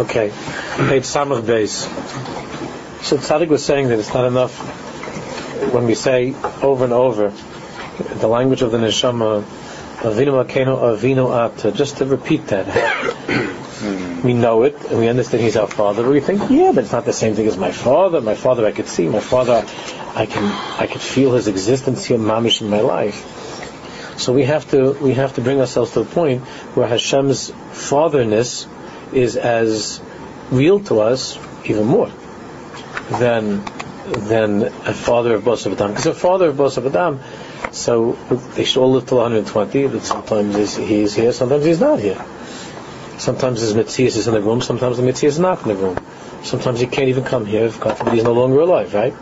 Okay, page Samach base. So Tzaddik was saying that it's not enough when we say over and over the language of the neshama, avinu akenu, avinu at, just to repeat that. Hmm. we know it and we understand he's our father. But we think, yeah, but it's not the same thing as my father. My father I could see. My father, I can I could feel his existence here, mamish in my life. So we have to we have to bring ourselves to a point where Hashem's fatherness is as real to us, even more than than a father of Bosav Adam. Because a father of Bosav Adam, so they should all live till 120. But sometimes he's here, sometimes he's not here. Sometimes his mitzias is in the room, sometimes the mitzias is not in the room. Sometimes he can't even come here if God forbid he's no longer alive, right?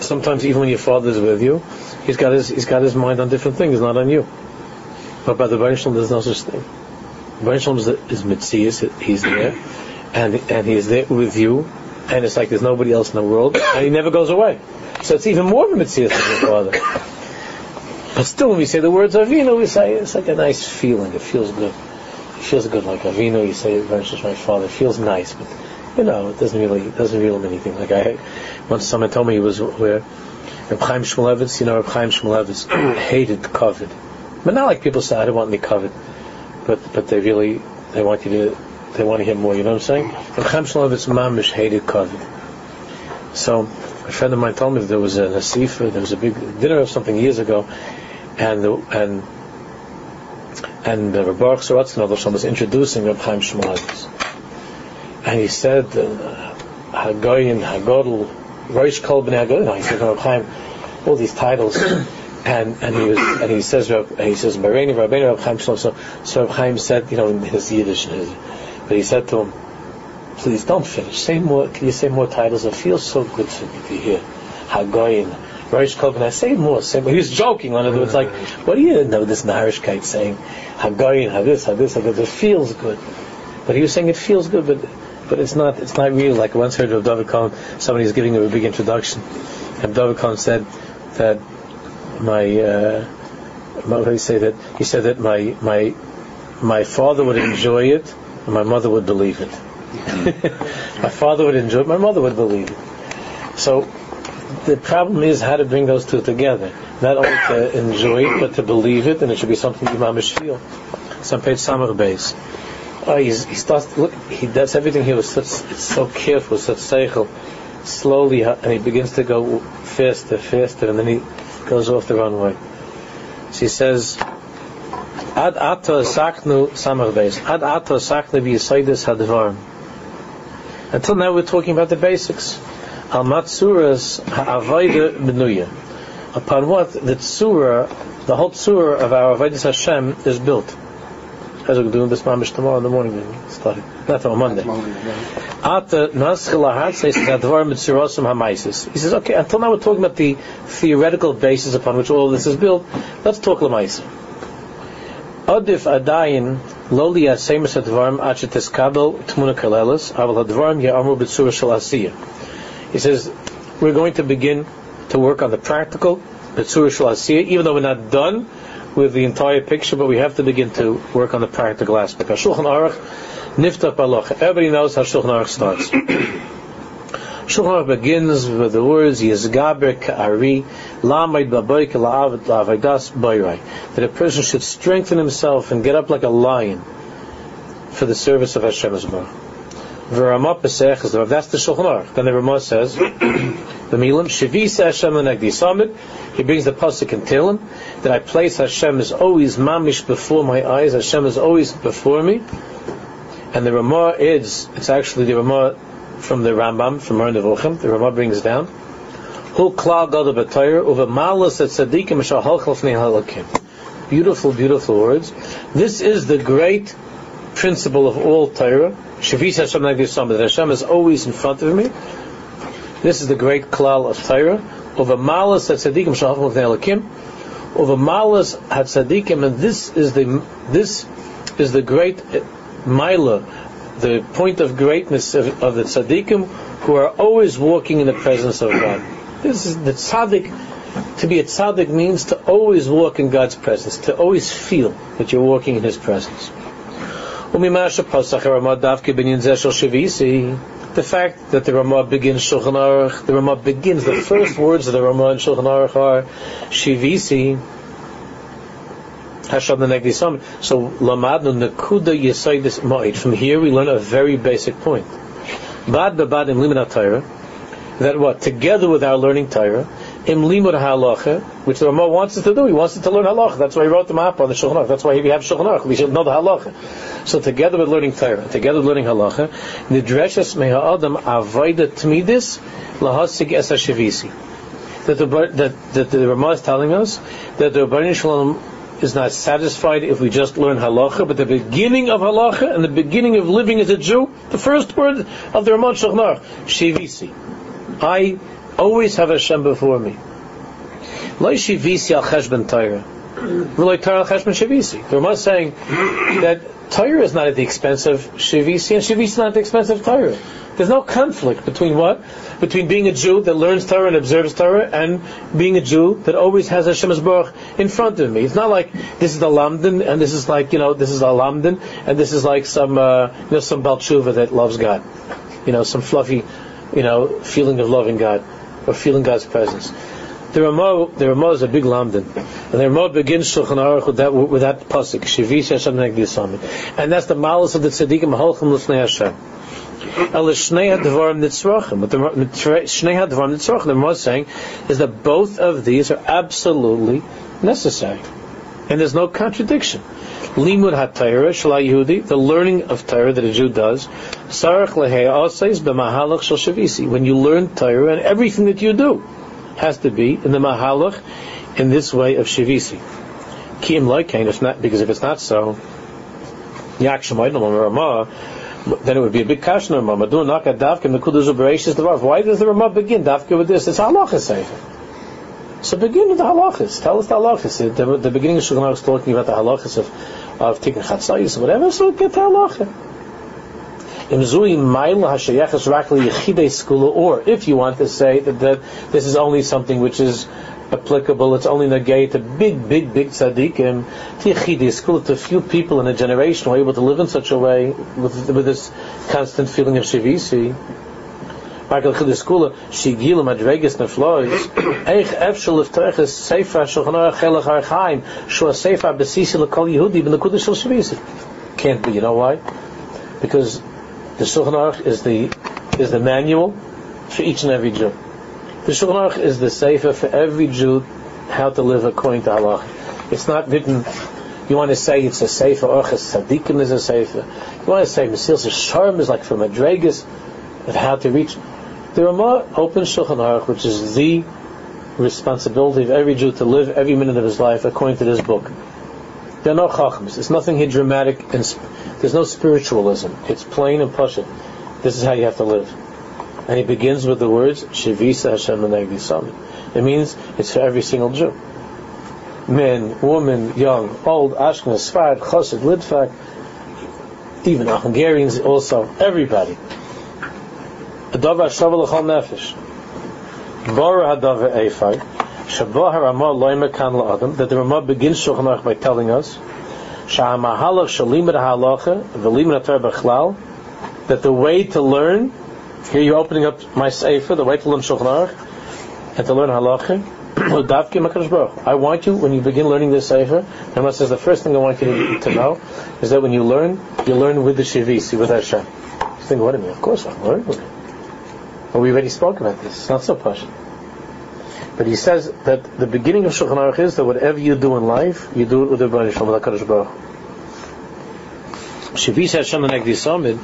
Sometimes even when your father is with you, he's got his he's got his mind on different things, not on you. But by the Baruch there's no such thing. Baruch is, is mitzias, he's there, and and he is there with you, and it's like there's nobody else in the world, and he never goes away. So it's even more of a mitzias than your father. But still, when we say the words Avinu, we say it's like a nice feeling. It feels good it feels good like Avinu, you say versus my father, it feels nice, but you know, it doesn't really it doesn't really mean anything. Like I once someone told me he was where Reb Chaim Shmulevitz, you know Reb Chaim Shmulevitz hated kavod. But not like people say I don't want any kavod. But but they really they want you to they want to hear more, you know what I'm saying? Hated. So a friend of mine told me that there was a nasifa, there was a big dinner or something years ago, and the, and and uh, Baruch Saratzin was introducing Reb Chaim Shmulevitz. And he said, uh, Hagoyin, Hagodl, Rosh Kol B'nei Hagodl, he said, Reb Chaim, all these titles, and and he was and he says and he says Mareni Rabbeinu Reb Chaim. So, so Reb Chaim said, you know, in his Yiddish, uh, but he said to him, please don't finish. Say more. Can you say more titles? It feels so good for me to hear Hagoyin, Rosh Kol say more, say more. He was joking. On it was like, what do you know this Narishkeit saying? Hagoyin, this, have this. It feels good. But he was saying it feels good, but but it's not it's not real. Like I once heard of David Cohen, somebody was giving him a big introduction, and David Cohen said that my uh, what did he say that he said that my my my father would enjoy it and my mother would believe it. Mm-hmm. my father would enjoy it, my mother would believe it. So the problem is how to bring those two together. Not only to enjoy it, but to believe it, and it should be something you mamish feel. Some page Samar base. Oh, he starts. Look, he does everything here with such. So careful, such seichel. Slowly, uh, and he begins to go faster, faster, and then he goes off the runway. She says, "Ad ato saknu base. Ad ato saknu b'yisaydis hadvarim." Until now, we're talking about the basics. Al Matsuras Ha'avayda Benuya. Upon what the tsura, the whole tsura of our Avodah Hashem is built. As we're doing this mamish tomorrow in the morning, starting not on Monday. Says Hamaisis. He says, okay, until now we're talking about the theoretical basis upon which all this is built. Let's talk Lamaisa. Adif Adayin Advarim Tmuna Kalelis Aval Advarim Shal. He says, we're going to begin to work on the practical, even though we're not done with the entire picture, but we have to begin to work on the practical aspect. Shulchan Aruch, Niftach Baloch. Everybody knows how Shulchan Aruch starts. Shulchan Aruch begins with the words Yizgaber Ka'ari Lamaid Baboik La'avet La'avadas Bayrai that a person should strengthen himself and get up like a lion for the service of Hashem's Baruch. V'Ramah Pesach is the That's the Shulchan Aruch. Then the Ramah says, the Milim Shavisa Hashem Lenegdi Samid. He brings the pasuk in Tehillim that I place Hashem is always mamish before my eyes. Hashem is always before me. And the Ramah is it's actually the Ramah from the Rambam from Moreh Nevuchim. The Ramah brings down. Hu klal gadol b'Torah uva malas et tzadikim halakim. Beautiful, beautiful words. This is the great principle of all Torah. Shavis Hashem that Hashem is always in front of me. This is the great klal of Torah. Over malas tzadikim shalachim of Elakim. Over malas tzadikim, and this is the this is the great mila, the point of greatness of, of the tzaddikim who are always walking in the presence of God. This is the tzaddik. To be a tzaddik means to always walk in God's presence, to always feel that you're walking in His presence. The fact that the Ramah begins Shulchan Aruch, the Ramah begins, the first words of the Ramah in Shulchan Aruch are Shivisi, Hashab Negdisam. So Lamadnu Nakuda Yesaidis Ma'id. From here we learn a very basic point. Bad Babad in Limanat Torah, that what? Together with our learning Torah, im limud halacha, which the Ramah wants us to do. He wants us to learn halacha. That's why he wrote the map on the Shulchan. That's why we have Shulchan Aruch. We should know the halacha. So together with learning Torah, together with learning halacha, nidreshes meha adam avoida tmidis lahasig es hashivisi. That the that, that the Ramah is telling us that the Rebbeinu Shalom is not satisfied if we just learn halacha, but the beginning of halacha and the beginning of living as a Jew, the first word of the Ramah Shulchan Aruch. I always have Hashem before me. Lo shivisi al cheshben Torah. V'lo Torah al cheshben shivisi. The Ramah is saying that Torah is not at the expense of shivisi, and shivisi is not at the expense of Torah. There's no conflict between what? Between being a Jew that learns Torah and observes Torah and being a Jew that always has Hashem's Baruch in front of me. It's not like this is the Lamdan and this is like, you know, this is a Lamdan and this is like some, uh, you know, some Balchuva that loves God. You know, some fluffy, you know, feeling of loving God or feeling God's presence. The Ramah, the Ramah is a big lamdan, and the Ramah begins Shulchan Aruch with that with that pasuk and that's the malice of the tzaddikim Holchem L'fnei Hashem. El Shnei Hadvarim Nitzrachim. What the Shnei Hadvarim Nitzrachim, Ramah is saying is that both of these are absolutely necessary, and there's no contradiction. Limud HaTorah Shal Yehudi, the learning of Torah that a Jew does, Sarach Asays B'Mahalach Shal Shavisi. When you learn Torah and everything that you do has to be in the Mahalach in this way of Shavisi. Kim Loikain, if not, because if it's not so, then it would be a big question Ramah. Why does the Ramah begin Davka with this? It's halacha sefer. So begin with the halachas. Tell us the halachas. The, the beginning of Shulchan is talking about the halachas of of tikkun chatzayis, whatever. So get the halacha. Or if you want to say that, that this is only something which is applicable, it's only negate to big, big, big tzaddikim, to a few people in a generation who are able to live in such a way with, with this constant feeling of shivisi. Chidis Kula, Eich Sefer Shulchan Archaim, Shua Sefer Besisi Lekol Yehudi Ben Shel Shavisi. Can't be, you know why? Because the Shulchan Aruch is the is the manual for each and every Jew. The Shulchan Aruch is the Sefer for every Jew how to live according to Allah. It's not written you want to say it's a Sefer, Orches Tzadikim is a Sefer. You want to say Mesil Sharm is like from Madregas of how to reach the Ramah opens Shulchan Aruch, which is the responsibility of every Jew to live every minute of his life according to this book. There are no chachams. There's nothing here dramatic and there's no spiritualism. It's plain and pashut. This is how you have to live. And he begins with the words Shavisa Hashem Menegdi It means it's for every single Jew. Men, woman, young, old, Ashkenaz, Sfarad, Chassid, Litvak, even Hungarians also, everybody. Eifai. La'adam. That the Ramah begins Shulchan Aruch by telling us. That the way to learn, here you're opening up my sefer, the way to learn Shulchan Aruch and to learn halacha. I want you, when you begin learning this Sefer, Ramah says the first thing I want you to, know is that when you learn, you learn with the Shivisi, with Hashem. You think, what do you mean? Of course I'm learning with. But we already spoke about this. It's not so posh. But he says that the beginning of Shulchan Aruch is that whatever you do in life, you do it with the Baruch Shalom Baruch. Shavis Hashem Negdi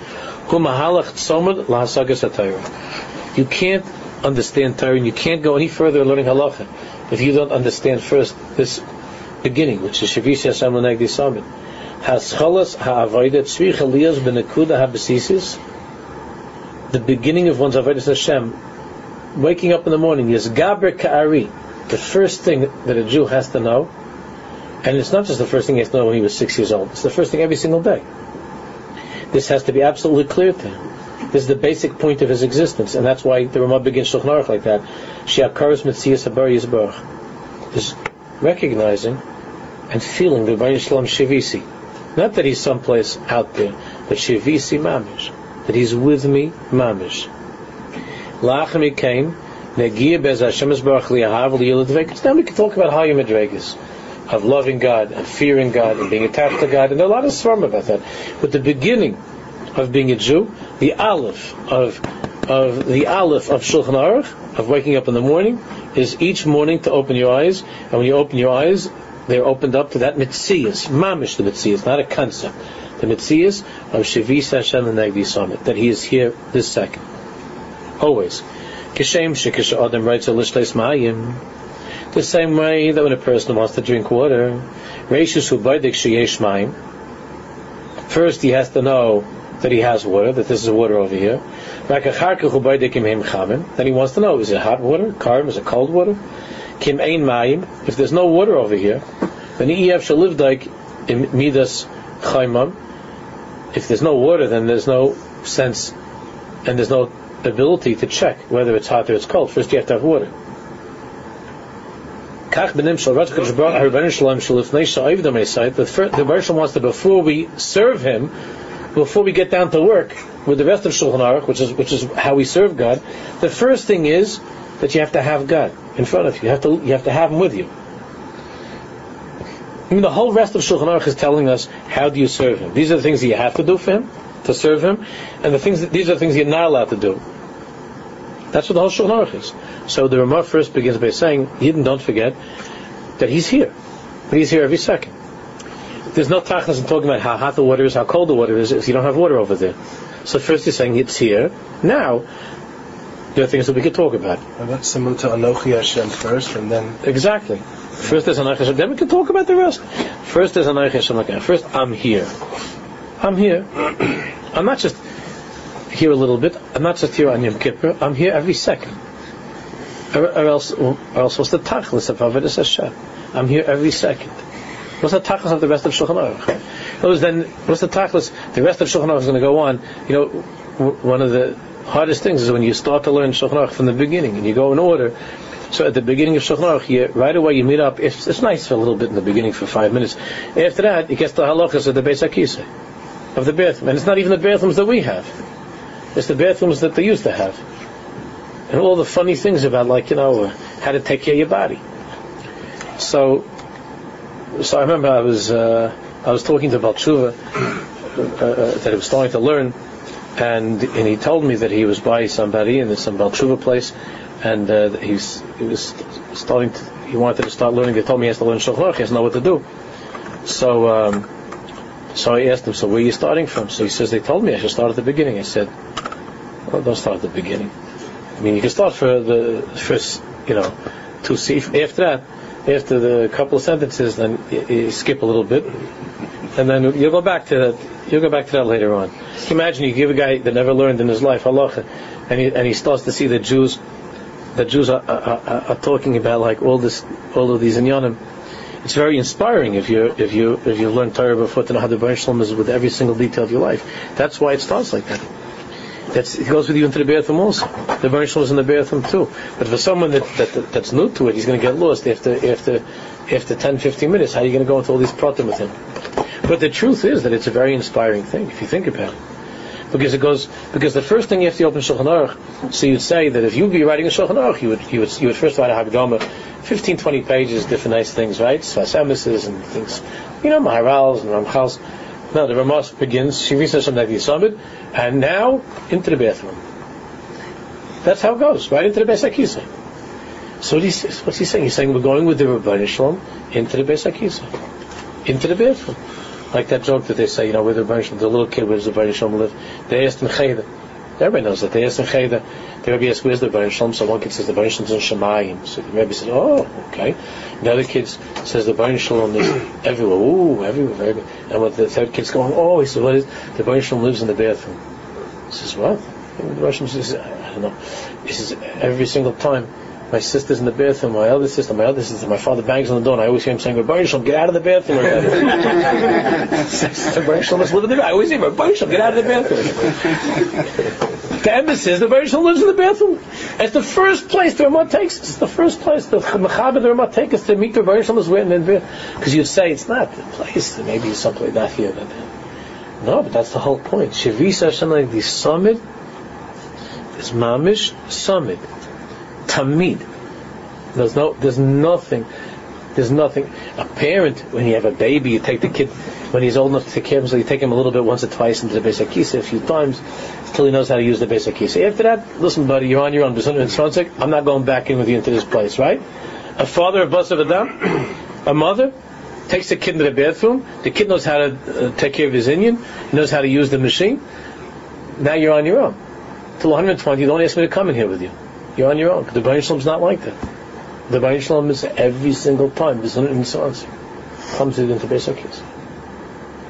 Hu Mahalach Tzomid Lahasagas HaTayr. You can't understand Torah and you can't go any further in learning halacha if you don't understand first this beginning, which is Shavis Hashem Negdi Somid. Haschalas ha'avoidet tzvich aliyas benekuda ha'besisis the beginning of one's Avodah Hashem, waking up in the morning is Gaber Ka'ari, the first thing that a Jew has to know, and it's not just the first thing he has to know when he was six years old, it's the first thing every single day. This has to be absolutely clear to him. This is the basic point of his existence, and that's why the Ramah begins Shulchan Aruch like that. Shiakaris Metzias Habar Yisbarach. Is recognizing and feeling the Baruch Shalom Shivisi, Not that he's someplace out there, but Shivisi Mamish. That he's with me, Mamish. Lachami came, Negia Bez Hashem Baruch Liyahav Then we can talk about Hayim Medvegas of loving God and fearing God and being attached to God. And there are a lot of svarim about that. But the beginning of being a Jew, the aleph of of the aleph of Shulchan Aruch, of waking up in the morning, is each morning to open your eyes. And when you open your eyes, they're opened up to that mitzias, mamish the mitzias, not a concept. The mitzias of Shavis Hashem and Nagdi Summit, that He is here this second. Always. Kishem Shikisha Adam writes a Lishleis Mayim. The same way that when a person wants to drink water, Reishus Hubaydik Sheyesh Mayim. First he has to know that he has water, that this is water over here. Then he wants to know, is it hot water, karm, is it cold water? Kim ein mayim. If there's no water over here, then EF shall live like midas chaimam. If there's no water, then there's no sense and there's no ability to check whether it's hot or it's cold. First, you have to have water. The Baruch wants to, before we serve Him, before we get down to work with the rest of Shulchan Aruch, which is which is how we serve God, the first thing is that you have to have God in front of you. You have to you have to have Him with you. I mean, the whole rest of Shulchan Aruch is telling us how do you serve Him. These are the things that you have to do for Him to serve Him, and the things that, these are the things you're not allowed to do. That's what the whole Shulchan Aruch is. So the Ramah first begins by saying, Yidden, don't forget that He's here. He's here every second. There's no tachnas in talking about how hot the water is, how cold the water is, if you don't have water over there. So first he's saying it's here. Now, there are things that we could talk about. And that's similar to Anochi Hashem first, and then... Exactly. First there's Anochi Hashem, then we can talk about the rest. First there's Anochi Hashem, first I'm here. I'm here. I'm not just here a little bit. I'm not just here on Yom Kippur. I'm here every second. Or, or else, or else what's the tachlis of Avodah Hashem? I'm here every second. What's the tachlis of the rest of Shulchan Aruch? Those then, what's the tachlis? The rest of Shulchan Aruch is going to go on. You know, one of the hardest things is when you start to learn Shulchan Aruch from the beginning and you go in order. So at the beginning of Shulchan you, right away you meet up. It's, it's nice for a little bit in the beginning for five minutes. After that, it gets the halachas of the Beis of the bathroom. And it's not even the bathrooms that we have. It's the bathrooms that they used to have. And all the funny things about, like, you know, how to take care of your body. So, so I remember I was uh, I was talking to Balchuva uh, uh, that he was starting to learn, and and he told me that he was by somebody in some Balchuva place, and uh, he's he was starting to, he wanted to start learning. They told me he has to learn Shulchan he has to know what to do. So um, so I asked him, so where are you starting from? So he says they told me I should start at the beginning. I said, well, don't start at the beginning. I mean, you can start for the first, you know, to see after that after the couple of sentences, then you, you skip a little bit, and then you'll go back to that. You'll go back to that later on. Imagine you give a guy that never learned in his life halacha, and he, and he starts to see that Jews, that Jews are, are, are, talking about like all this, all of these inyanim. It's very inspiring if you if you if you learn Torah before know how the Shalom is with every single detail of your life. That's why it starts like that. That's, it goes with you into the bathroom also. The Baruch is in the bathroom too. But for someone that, that that's new to it, he's going to get lost after after after 10, 15 minutes. How are you going to go into all these pratim with him? But the truth is that it's a very inspiring thing if you think about it. Because it goes because the first thing you have to open Shulchan Aruch, so you'd say that if you'd be writing a Shulchan Aruch, you would you would you would first write a Hagdama, 15, 20 pages, different nice things, right? Sfas Emesis and things, you know, Maharals and Ramchals. No, the Ramas begins, she reaches like the summit, and now into the bathroom. That's how it goes, right into the Beis. So what he's, what's he saying? He's saying we're going with the Rabbi into the Beis into the bathroom. Like that joke that they say, you know, with the the little kid, where does the Rabbi Shalom live? They asked him Chayda. Everybody knows that. They asked him Chayda. The Rabbi asked, where's the Rabbi Shalom? So one kid says, the Rabbi Shalom's in Shemayim. So the Rabbi says, oh, okay. The other kid says, the Rabbi Shalom is everywhere. Ooh, everywhere, very good. And what the third kid's going, oh, he says, what is, the Rabbi Shalom lives in the bathroom. He says, what? The Shalom says, I don't know. He says, every single time my sister's in the bathroom, my other sister, my other sister, my father bangs on the door, and I always hear him saying, Rabbi Shalom, get out of the bathroom already. Rabbi Shalom must live in the I always hear, Rabbi Shalom, get out of the bathroom. the emphasis, the Rabbi Shalom lives in the bathroom. It's the first place the Ramah takes It's the first place the Mechaber the Ramah takes us to meet the Rabbi Shalom is written in Because you'd say it's not the place, maybe it's someplace not here, but no, but that's the whole point. Shavisa Hashem like the summit is mamish summit tamid. There's no, there's nothing, there's nothing. A parent, when you have a baby, you take the kid, when he's old enough to take care of him, so you take him a little bit once or twice into the basic kisa, a few times, until he knows how to use the basic kisa. After that, listen buddy, you're on your own. I'm not going back in with you into this place, right? A father, a bus of Adam, a mother, takes the kid into the bathroom, the kid knows how to uh, take care of his Indian, he knows how to use the machine, now you're on your own. Till 120, don't ask me to come in here with you. You're on your own. The Baruch Shalom is not like that. The Shalom is every single time. Comes into basic case.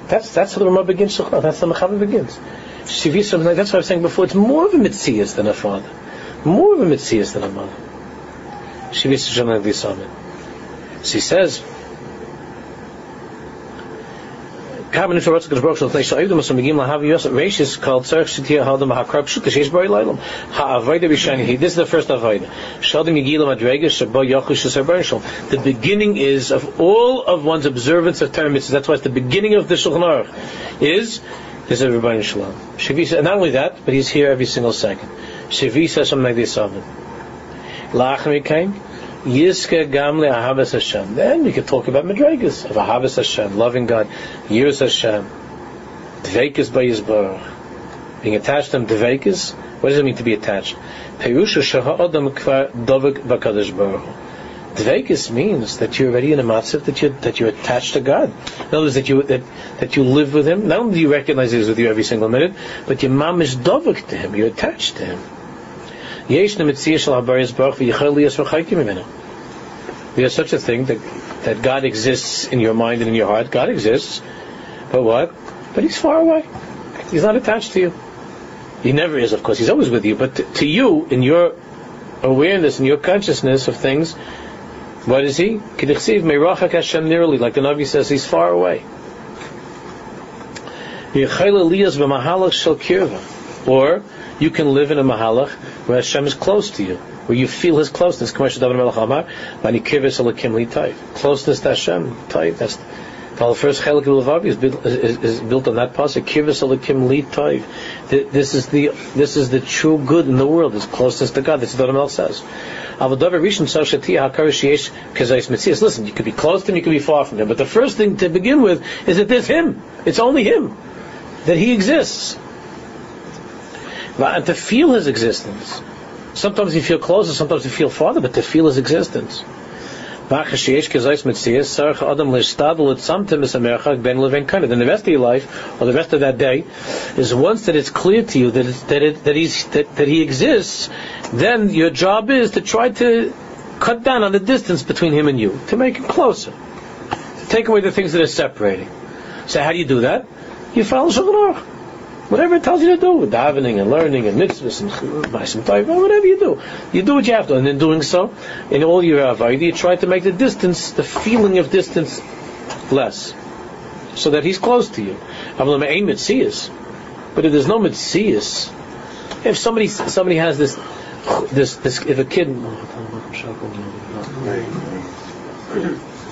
That's that's how the Ramah begins. That's how the Mechaber begins. That's what I was saying before. It's more of a mitzias than a father. More of a mitzias than a mother. Shivisha Shalom So he says, haben nicht so gesprochen called to she's ha avoid this is the first avoid shall the migila madrega shaba yachish serbanshal the beginning is of all of one's observance of term that's why it's the beginning of the shulchan aruch is is everybody shalom. Shavisa and not only that but he's here every single second. Shavisa something like this came Yiska Gamle Ahavas Hashem. Then we could talk about Madregas of Ahavas Hashem, loving God, Yiras Hashem, Dveikas by Yisbarach. Being attached to him, Dveikas, what does it mean to be attached? Perusha Shaha Adam Kvar Dovik Bakadosh Baruch Dveikus means that you're already in a matzav that you're, that you're attached to God. In other words, that you that, that you live with Him. Not only do you recognize He's with you every single minute, but your mom is dovik to Him. You're attached to Him. There's such a thing that, that God exists in your mind and in your heart. God exists. But what? But He's far away. He's not attached to you. He never is, of course. He's always with you. But to, to you, in your awareness, in your consciousness of things, what is He? Like the Navi says, He's far away. Or you can live in a mahalach where Hashem is close to you, where you feel His closeness. Closeness to Hashem, tight. That's the first chelik of is built, is, is built on that pasuk. Kivus alakim li. This is the this is the true good in the world. It's closeness to God. This is what Amel says. Listen, you could be close to him, you could be far from him, but the first thing to begin with is that there's him. It's only him. That he exists and to feel his existence. Sometimes you feel closer, sometimes you feel farther, but to feel his existence. Then the rest of your life, or the rest of that day, is once that it's clear to you that that, it, that he's that, that he exists, then your job is to try to cut down on the distance between him and you, to make it closer, to take away the things that are separating. So how do you do that? You follow Shulchan Whatever it tells you to do, davening and learning and mitzvahs and time, whatever you do, you do what you have to. And in doing so, in all your avodah, you try to make the distance, the feeling of distance, less, so that he's close to you. But if there's no mitzias, if somebody somebody has this this this if a kid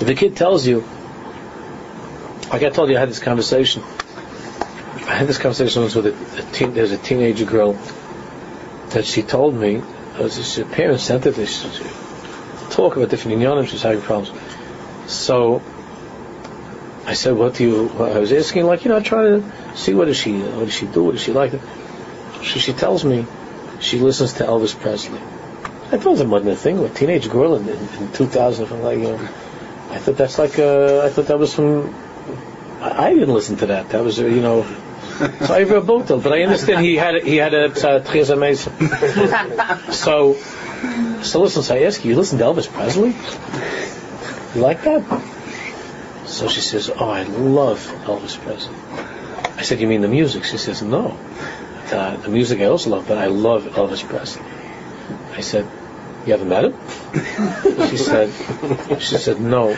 if a kid tells you, like I told you, I had this conversation I had this conversation once with a, a teen, there's a teenager girl that she told me, was her parents sent her this talk about different inyanim, she's having problems. So I said, what do you, I was asking, like, you know, trying to see what does she, what does she do, what does she like? She, she tells me she listens to Elvis Presley. I thought it wasn't a thing, a teenage girl in, in, in 2000, from like, you know, I thought that's like, uh, I thought that was from, I, I didn't listen to that. That was, uh, you know, so I wrote both but I understand he had he had a Tchias Mason. So, so listen. So I ask you, you listen to Elvis Presley? You like that? So she says, "Oh, I love Elvis Presley." I said, "You mean the music?" She says, "No, uh, the music I also love, but I love Elvis Presley." I said, You haven't met him? she said, she said, no,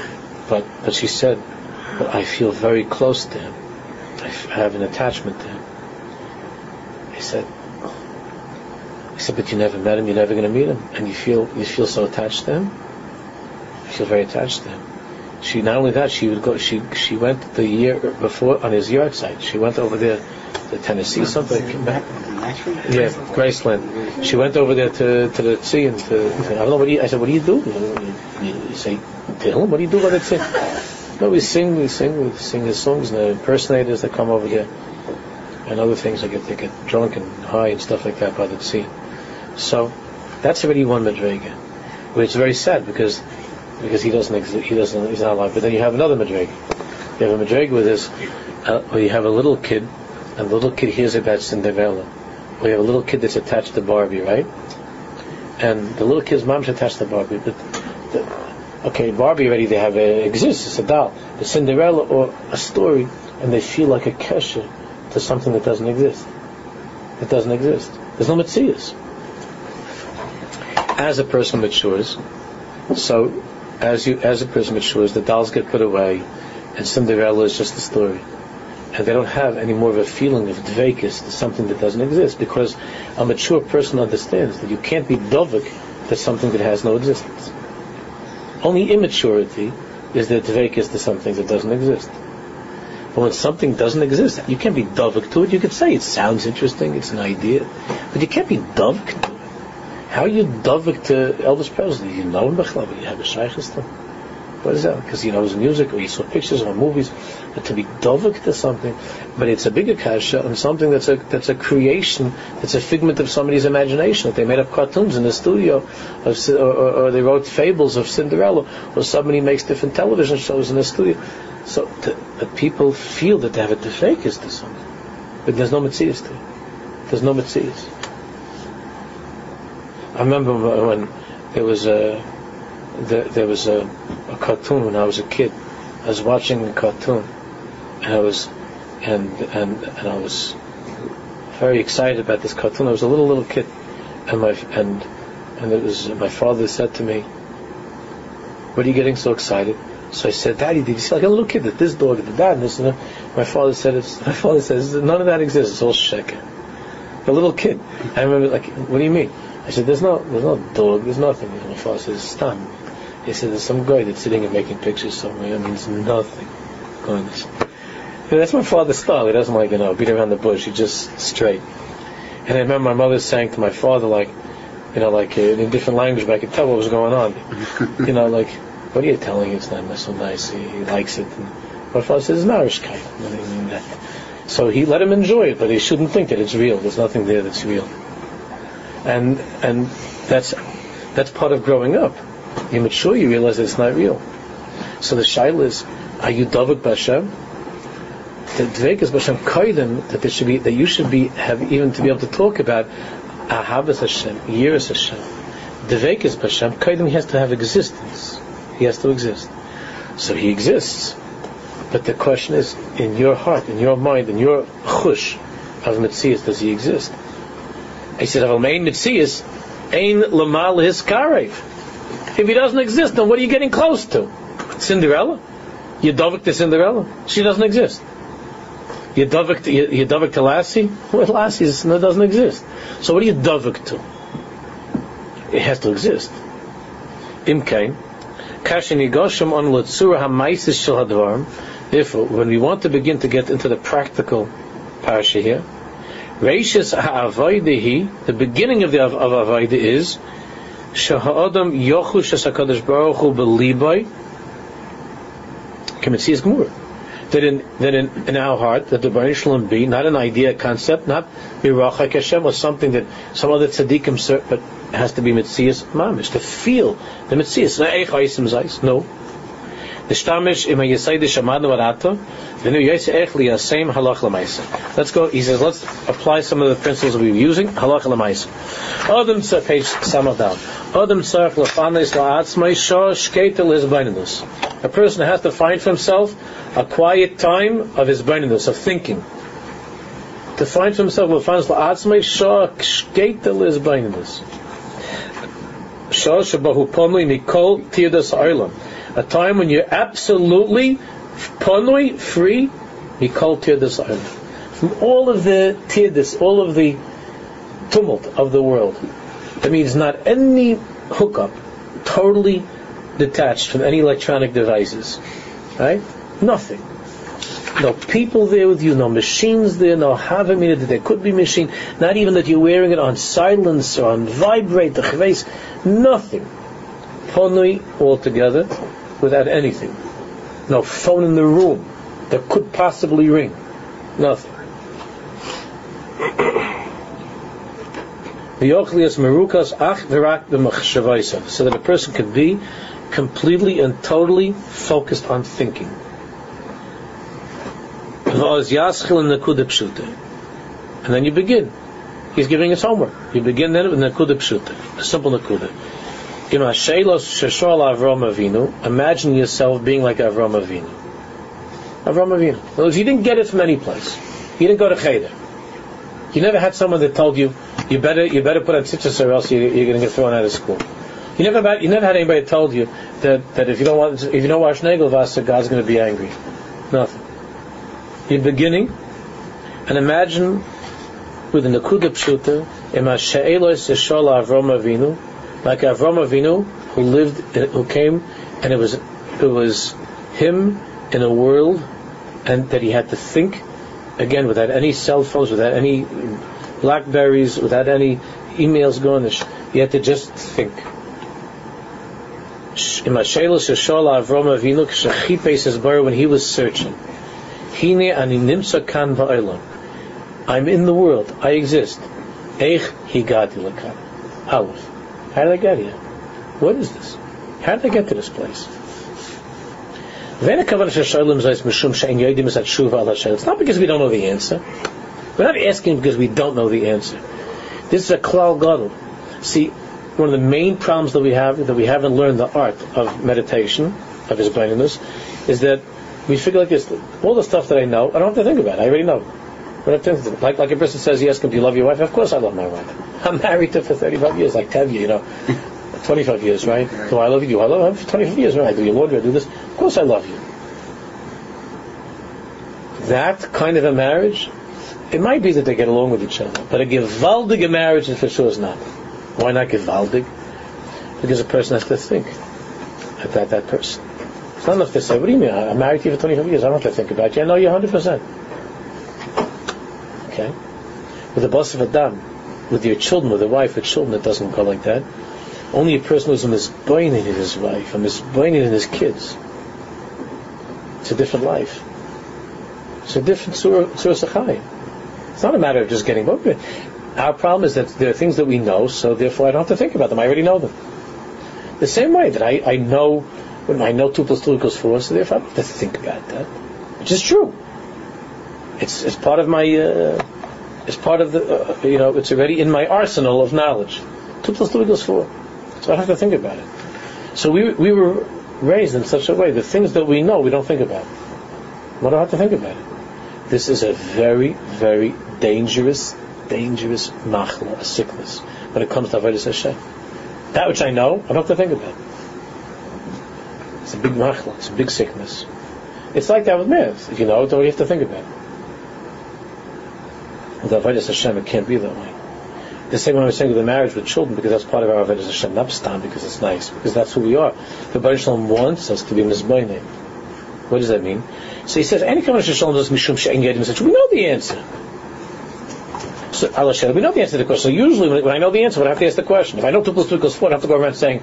but, but she said, but I feel very close to him. I have an attachment to him. I said, I said, but you never met him, you're never going to meet him, and you feel you feel so attached to him. You feel very attached to him. She not only that, she would go. She she went the year before on his yard site. She went over there to Tennessee, something. Came back. Yeah, Graceland. She went over there to to the sea and to, to, I don't know what you, I said, what do you do? You, you say to him, what do you do by the sea? No, we sing, we sing, we sing his songs. And the impersonators that come over here, and other things. They get they get drunk and high and stuff like that by the sea. So that's already one madrega, which is very sad because because he doesn't exist, he doesn't he's not alive. But then you have another madrega. You have a madrega with this, uh, where you have a little kid, and the little kid hears about Cinderella. We have a little kid that's attached to Barbie, right? And the little kid's mom's attached to Barbie, but the, okay, Barbie already they have a, exists, it's a doll. The Cinderella or a story, and they feel like a kesher to something that doesn't exist. It doesn't exist. There's no mitzias as a person matures, so as you as a person matures, the dolls get put away, and Cinderella is just a story, and they don't have any more of a feeling of dvekis something that doesn't exist, because a mature person understands that you can't be dovik to something that has no existence. Only immaturity is that the dvekis to something that doesn't exist. But when something doesn't exist, you can't be dovik to it. You could say it sounds interesting, it's an idea, but you can't be dovik to it. How are you dovik to Elvis Presley? You know him, but you have a shaykhis to What is that? Because he knows music, or he saw pictures or movies. But to be dovik to something, but it's a bigger kasha and something that's a that's a creation, that's a figment of somebody's imagination. That they made up cartoons in the studio, of, or, or, or they wrote fables of Cinderella, or somebody makes different television shows in the studio. So to, that people feel that they have a defekis to something, but there's no mitzias to it. There's no mitzias. I remember when there was a there, there was a, a, cartoon when I was a kid. I was watching a cartoon, and I was and and and I was very excited about this cartoon. I was a little little kid, and my and and it was my father said to me, "What are you getting so excited?" So I said, "Daddy, did you see like a little kid that this dog did that and this and that?" My father said, "It's my father says none of that exists. It's all sheker." A little kid. I remember like, "What do you mean?" I said, there's no, there's no dog, there's nothing. And my father says, Stam. He said, there's some guy that's sitting and making pictures somewhere. That means nothing. Going this. Yeah, that's my father's style. He doesn't like, you know, beat around the bush. He's just straight. And I remember my mother saying to my father, like, you know, like uh, in a different language, but I could tell what was going on. you know, like, what are you telling? It's not so nice. He, he likes it. And my father says, it's. What do you mean that? So he let him enjoy it, but he shouldn't think that it's real. There's nothing there that's real and and that's that's part of growing up. You mature, you realize that it's not real. So the shaila is, are you davik b'Hashem? The dvek is b'Hashem koidim that there should be that you should be have even to be able to talk about ahavas Hashem, yiras Hashem. Dvek is b'Hashem koidim. He has to have existence. He has to exist. So he exists. But the question is, in your heart, in your mind, in your chush of mitzias, does he exist? He said, "Aval mein mitzias, ein lamal his karev." If he doesn't exist, then what are you getting close to? Cinderella? You dovik to Cinderella? She doesn't exist. You dovik to, Lassie? Well, Lassie doesn't exist. So what are you dovik to? It has to exist. Imkain. Therefore, when we want to begin to get into the practical parasha here, the beginning of the of, of avoide is shahadam yochu shasakadosh baruch hu beliboy kemitzis gemur. That in that in, in our heart that the Baruch Shalom be not an idea, concept, not mirachak Hashem or something that some other tzaddikim but has to be mitzias mamish to feel the mitzias. No, Let's go. He says, let's apply some of the principles we were using. Halach lemaisa. Adam tzar page samach down. Adam tzar lefanis la'atzmai shah shketa lizbainus. A person has to find for himself a quiet time of his blindness, of thinking. To find for himself lefanis la'atzmai shah shketa lizbainus. Shah Shabahu Ponui Nikol Tirdas Oilam. A time when you're absolutely ponui, free, Nikol Tirdas Oilam. From all of the Tirdas, all of the tumult of the world. That means not any hookup, totally detached from any electronic devices. Right? Nothing. No people there with you, no machines there, no havamina that there could be machine, not even that you're wearing it on silence or on vibrate, the nothing. Ponui altogether, without anything. No phone in the room that could possibly ring. Nothing. So that a person can be completely and totally focused on thinking. And then you begin. He's giving us homework. You begin then with Nakuda Pshuta, a simple Nakuda. Imagine yourself being like Avram Avinu. Avram Avinu. Well, if you didn't get it from any place, you didn't go to Cheder. You never had someone that told you you better you better put on tzitzis or else you, are going to get thrown out of school. You never had, you never had anybody told you that, that if you don't want if you don't wash nagel vasa, God's going to be angry. Nothing. You're beginning, and imagine with the Nakuda Pshuta, Avram Avinu, like Avram Avinu, who lived, who came, and it was, it was him in a world, and that he had to think, again, without any cell phones, without any blackberries, without any emails going, he had to just think. Emashaelos Yeshola Avram Avinu, when he was searching. Hine ani nimsa kan. I'm in the world. I exist. Eich higati lakan. Aleph. How did I get here? What is this? How did I get to this place? It's not because we don't know the answer. We're not asking because we don't know the answer. This is a klal gadol. See, one of the main problems that we have, that we haven't learned the art of meditation, of his blindness, is that we figure like this: all the stuff that I know, I don't have to think about. it. I already know. Like like a person says, him, "Do you love your wife?" Of course, I love my wife. I'm married to her for 35 years, like Tevye, you know, 25 years, right? Do I love you? Do I love her for 25 years, right? Do you love you? I do this. Of course, I love you. That kind of a marriage, it might be that they get along with each other, but a gewaldige marriage for sure is not. Why not gewaldig? Because a person has to think about that person. It's not enough to say, what do you mean? I'm married to you for 25 years. I don't have to think about you. I know you 100%. Okay? With the boss of a dam, with your children, with a wife, with children, it doesn't go like that. Only a person who's a misbinding in his wife, and misbinding in his kids. It's a different life. It's a different surah sachai. It's not a matter of just getting over it. Our problem is that there are things that we know, so therefore I don't have to think about them. I already know them. The same way that I, I know when I know 2 plus 2 equals 4, so therefore I don't have to think about that. Which is true. It's, it's part of my, uh, it's part of the, uh, you know, it's already in my arsenal of knowledge. 2 plus 2 equals 4. So I have to think about it. So we, we were raised in such a way, the things that we know, we don't think about. We don't have to think about it. This is a very, very dangerous, dangerous machla, a sickness, when it comes to Avodah Hashem. That which I know, I don't have to think about. It's a big machla, it's a big sickness. It's like that with math. If you know it, don't you have to think about it. With Avodah Hashem, it can't be that way. The same way I was saying with the marriage with children, because that's part of our Avodah Hashem, not stand because it's nice, because that's who we are. The Baruch Shalom wants us to be Mizbaynim. What does that mean? So he says, any Kavanah Shalom does Mishum She'en Yedim such. We know the answer. So, Allah we know the answer to the question. So usually when, when I know the answer, I have to ask the question. If I know 2 plus 2 equals 4, I have to go around saying,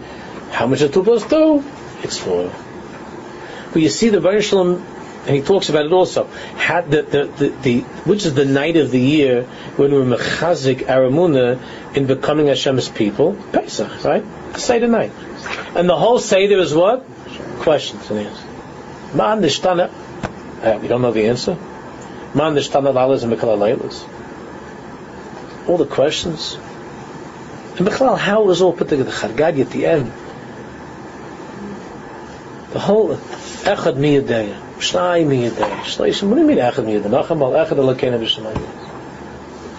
how much is 2 plus 2? It's 4. But you see the Baruch Shalom and he talks about it also. Had the, the, the, the, which is the night of the year when we're mechazik aramuna in becoming Hashem's people? Pesach, right? Say the Seder night. And the whole Seder is what? Questions and answers. Uh, we don't know the answer. Man nishtana lalas and mekala All the questions. And how it was all put together, Chargadi at the end. The whole Echad Miyadeh. Shnai what do you mean echad miyadei? Nacham al echad alakeinu b'shemayim.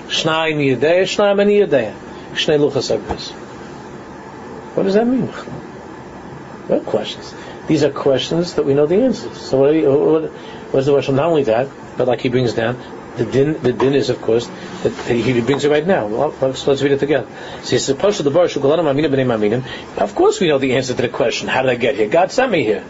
Shnai miyadei, shnai mani yadei. Shnei luchas agris. What does that mean? What questions? These are questions that we know the answers. So what, what, what is the question? Not only that, but like he brings down, the din, the din is, of course, that he brings it right now. Well, let's, let's read it together. So he says, "Pasha the Baruch Of course we know the answer to the question. How did I get here? God sent me here.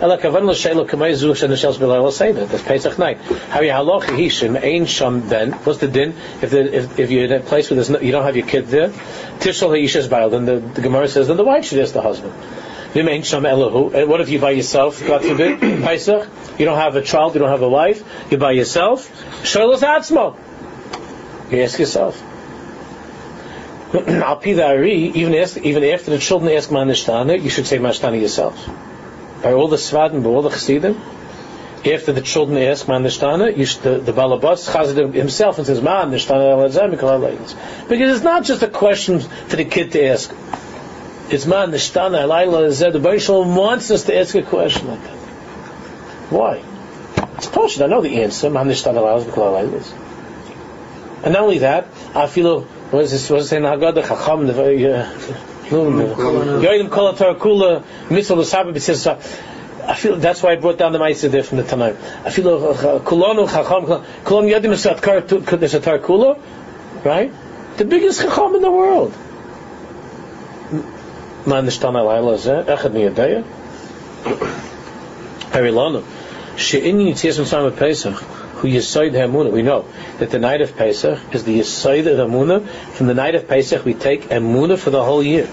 Ela kavan l'shaylo kamei zuch shen shels b'layla seder. That's Pesach night. Hari halacha hishim ein sham ben. What's the din? If, the, if, if you're in a place where there's no, you don't have your kid there, tishal ha'ishes bail, then the, the Gemara says, then the wife should ask the husband. V'mein sham elahu. Eh, what if you by yourself, God forbid, Pesach? You don't have a child, you don't have a wife, you're by yourself. Shaylos atzmo. You ask yourself. Al even, even after the children ask Manishtana, you should say Mashtana yourself by all the Svadim, by all the Chassidim, after the children ask Man Nishtana, the, the Balabas Chazid himself and says Man Nishtana Because it's not just a question for the kid to ask. It's Man Nishtana The Baruch wants us to ask a question like that. Why? It's Pasha. I know the answer. Man Nishtana And not only that, I feel what is this? What is it in? Chacham, the. Uh, Yoidim kol kula mitzvah b'tzis I feel that's why I brought down the Ma'aser there from the Tanaim. I feel uh, kulonu chacham kulon yodim esatar kula, right? The biggest chacham in the world. Man nishtan alayla zeh echad she'in yitzias mitzvah Pesach who Yisoid Hamuna. We know that the night of Pesach is the Yisoid of Hamuna. From the night of Pesach, we take Hamuna for the whole year.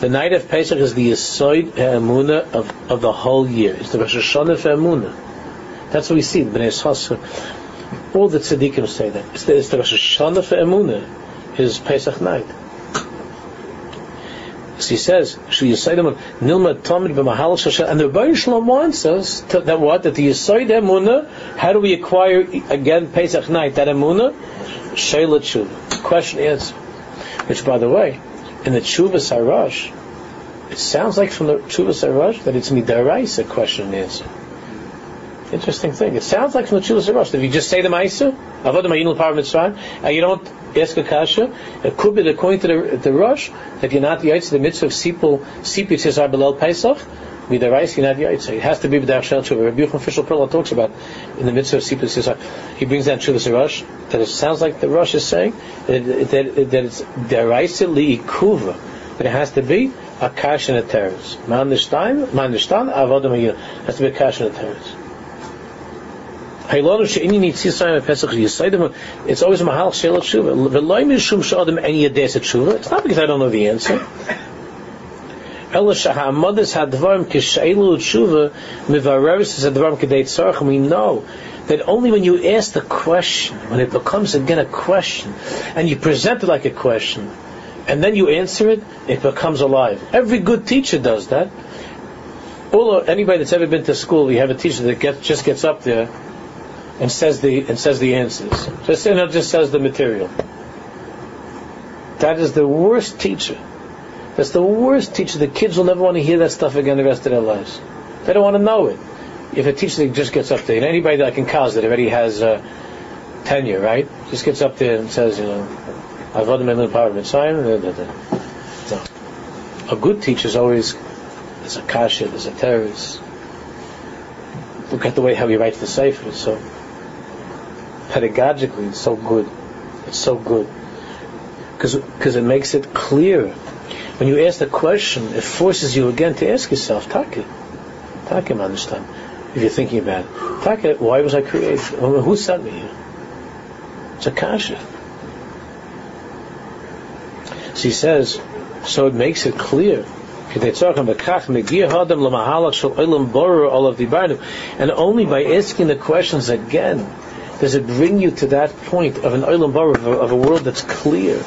The night of Pesach is the Yisoid Hamuna of, of the whole year. It's the Rosh Hashanah for Hamuna. That's what we see. Bnei Yisrael. All the tzaddikim say that. It's the, it's the Rosh Hashanah for Hamuna. Is Pesach night. He says, Nilma Tamid b'mahal Shasha, and the Ribbono Shel Olam wants us to, that what that the Yisoid Emuna. How do we acquire again Pesach night that Emuna? Shayla Tshuva. Question answer. Which, by the way, in the Tshuva Sarash, it sounds like from the Tshuva Sarash that it's midaraisa question and answer. Interesting thing. It sounds like from the Tshuva Sarash. If you just say the Maisa, Avodah Ma'inul Par Mitzvah, and you don't ask a kasha, it could be according to the, the Rosh that you're not the the mitzvah of Sipul, Sipi Tzizar Belel Pesach, with the rice, you're not Yaitse. It has to be with the Shel Tshuva. Rabbi Yochanan Fishel Perla talks about in the mitzvah of Sipul Tzizar. He brings down Tshuva Rosh, that it sounds like the Rosh is saying that, that, that it's Deraisa Li'ikuva, that it has to be a kash and a teres. Man nishtan, man nishtan, avodah Has to be a kash and a teres. It's always mahal shel tshuva. It's not because I don't know the answer. Ela shahamadas hadvarim kishaylu tshuva mivarevis hadvarim kedei tzarach. We know that only when you ask the question, when it becomes again a question, and you present it like a question, and then you answer it, it becomes alive. Every good teacher does that. Anybody that's ever been to school, you have a teacher that just gets up there and says the and says the answers. Just you know, just says the material. That is the worst teacher. That's the worst teacher. The kids will never want to hear that stuff again the rest of their lives. They don't want to know it. If a teacher just gets up there, and anybody that can cause that already has uh, tenure, right? Just gets up there and says, you know, I've run the power of Mitzrayim. A good teacher is always there's a kasha, there's a terrorist. Look at the way how he writes the sefer. So pedagogically it's so good. It's so good. Because it makes it clear. When you ask the question, it forces you again to ask yourself, Taka, Taka, understand? If you're thinking about it. Taka, why was I created? Who sent me here? It's a kasha. So he says, so it makes it clear. And only by asking the questions again does it bring you to that point of an olam bar of, of a, world that's clear.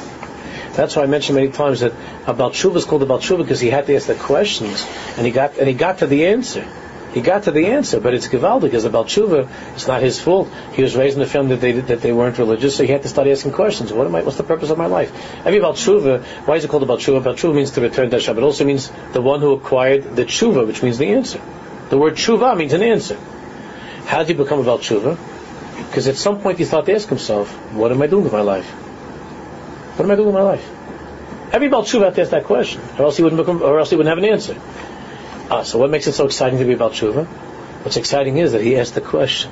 That's why I mentioned many times that Abal Tshuva is called Abal Tshuva because he had to ask the questions and he got and he got to the answer. He got to the answer, but it's Givaldi because Abal Tshuva, it's not his fault. He was raised in a family that they that they weren't religious, so he had to start asking questions. What am I? What's the purpose of my life? Every Abal Tshuva, why is it called Abal Tshuva? Abal Tshuva means to return to Hashem. It also means the one who acquired the Tshuva, which means the answer. The word Tshuva means an answer. How did he become Abal Tshuva? Because at some point he thought to ask himself, what am I doing with my life? What am I doing with my life? Every Baal Tshuva had to ask that question, or else he wouldn't become, or else he wouldn't have an answer. Ah, so what makes it so exciting to be Baal Tshuva? What's exciting is that he asked the question.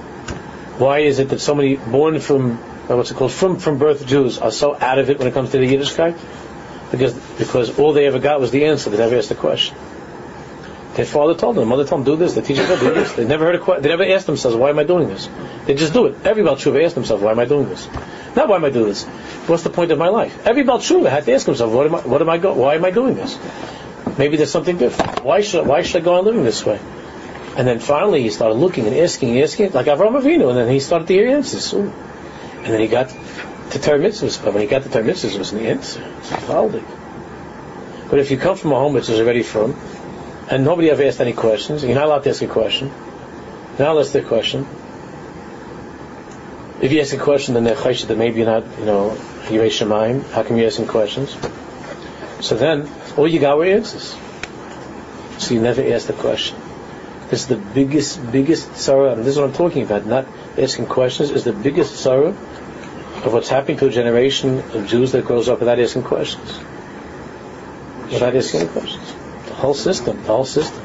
Why is it that so many born from, uh, what's it called, from, from birth Jews are so out of it when it comes to the Yiddishkeit? Because, because all they ever got was the answer. They never asked the question. Their father told them, mother told them, do this. The teacher told them, do this. They never heard a question. They never asked themselves, why am I doing this? They just do it. Every Baal Tshuva asked themselves, why am I doing this? Not why am I doing this? What's the point of my life? Every Baal Tshuva had to ask himself, what am I, what am I go, why am I doing this? Maybe there's something different. Why should, why should I go on living this way? And then finally he started looking and asking asking, like Avraham Avinu, and then he started to hear answers. Ooh. And then he got to Torah but when he got to Torah it wasn't the answer. It's a But if you come from a home which is already from, and nobody ever asked any questions, you're not allowed to ask a question. Now let's ask a question. If you ask a question, then they're that maybe you're not, you know, Yirei Shemaim. How come you're asking questions? So then, all you got were answers. So you never asked the question. This is the biggest, biggest sorrow, and this is what I'm talking about, not asking questions, is the biggest sorrow of what's happening to a generation of Jews that grows up without asking questions. Without asking questions. Whole system, the whole system.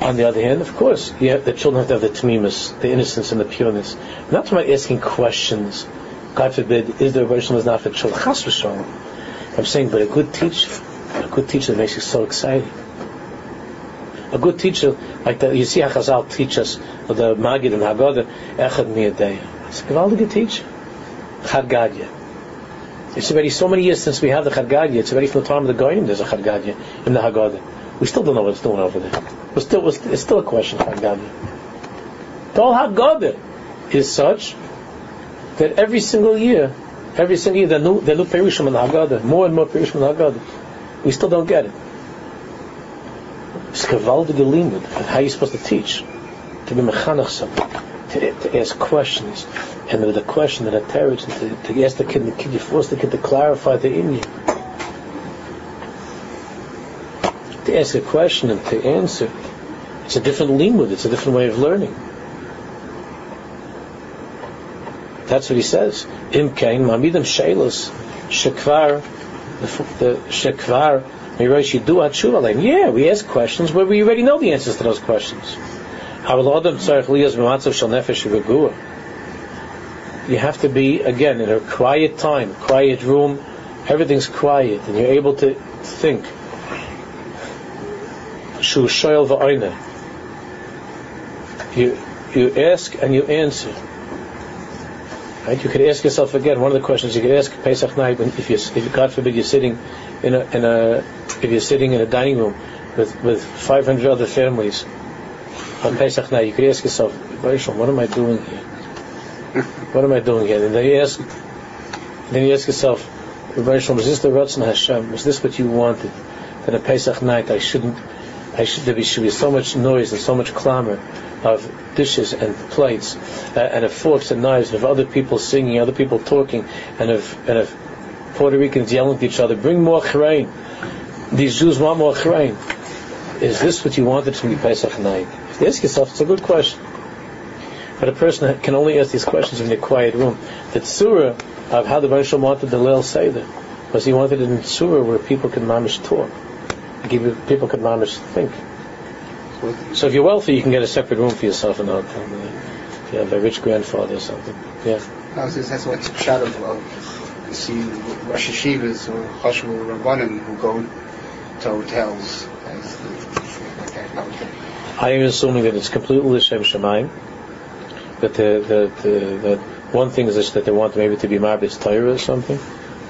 On the other hand, of course, the children have to have the tamimus, the innocence and the pureness. Not talking about asking questions. God forbid, is there a version that's not for children? I'm saying, but a good teacher, a good teacher makes you so excited a good teacher, like the, you see how Chazal teach us, the Magid and Haggadah, Echad Mi Yodea. It's a gewaldige teacher. Chad Gadya. It's already so many years since we have the Chad Gadya. It's already from the time of the Goyim there's a Chad Gadya in the Haggadah. We still don't know what it's doing over there. We're still, we're, it's still a question, Chad Gadya. The whole Haggadah is such that every single year, every single year, the new, the new Perushim in the Haggadah, more and more Perushim in the Haggadah, we still don't get it. It's gewaldige limud and how you're supposed to teach, to be mechanach to, to ask questions, and with a question that encourages to, to ask the kid, the kid, you force the kid to clarify the inyan. To ask a question and to answer, it's a different limud, it's a different way of learning. That's what he says. Im kain mamidim sheilos shekvar the shekvar yeah, we ask questions where we already know the answers to those questions. You have to be, again, in a quiet time, quiet room, everything's quiet, and you're able to think. You, you ask and you answer. Right? You could ask yourself again. One of the questions you could ask Pesach night, when if you, if God forbid, you're sitting in a, in a, if you're sitting in a dining room with with 500 other families on Pesach night, you could ask yourself, what am I doing here? What am I doing here? And then you ask, then you ask yourself, is this the Ratzon Hashem? Is this what you wanted? That on Pesach night I shouldn't, I should there should be so much noise and so much clamor of dishes and plates uh, and of forks and knives and of other people singing, other people talking, and of and of Puerto Ricans yelling at each other, "Bring more chrein." These Jews want more chrein. Is this what you wanted to be Pesach night? If you ask yourself, it's a good question. But a person can only ask these questions in a quiet room. The tzura of how the Rosh wanted the Leil Seder was he wanted it in tzura where people could mamish talk, people could mamish think. So if you're wealthy, you can get a separate room for yourself in the hotel. If you have a rich grandfather or something. Yeah. No, that's what's a shadow of uh, you see Rosh Hashivas or Chashvu Rabbanim who go to hotels. I am assuming that it's completely L'Shem Shemaim. That the, the, the, that one thing is that they want maybe to be Marbis Torah or something.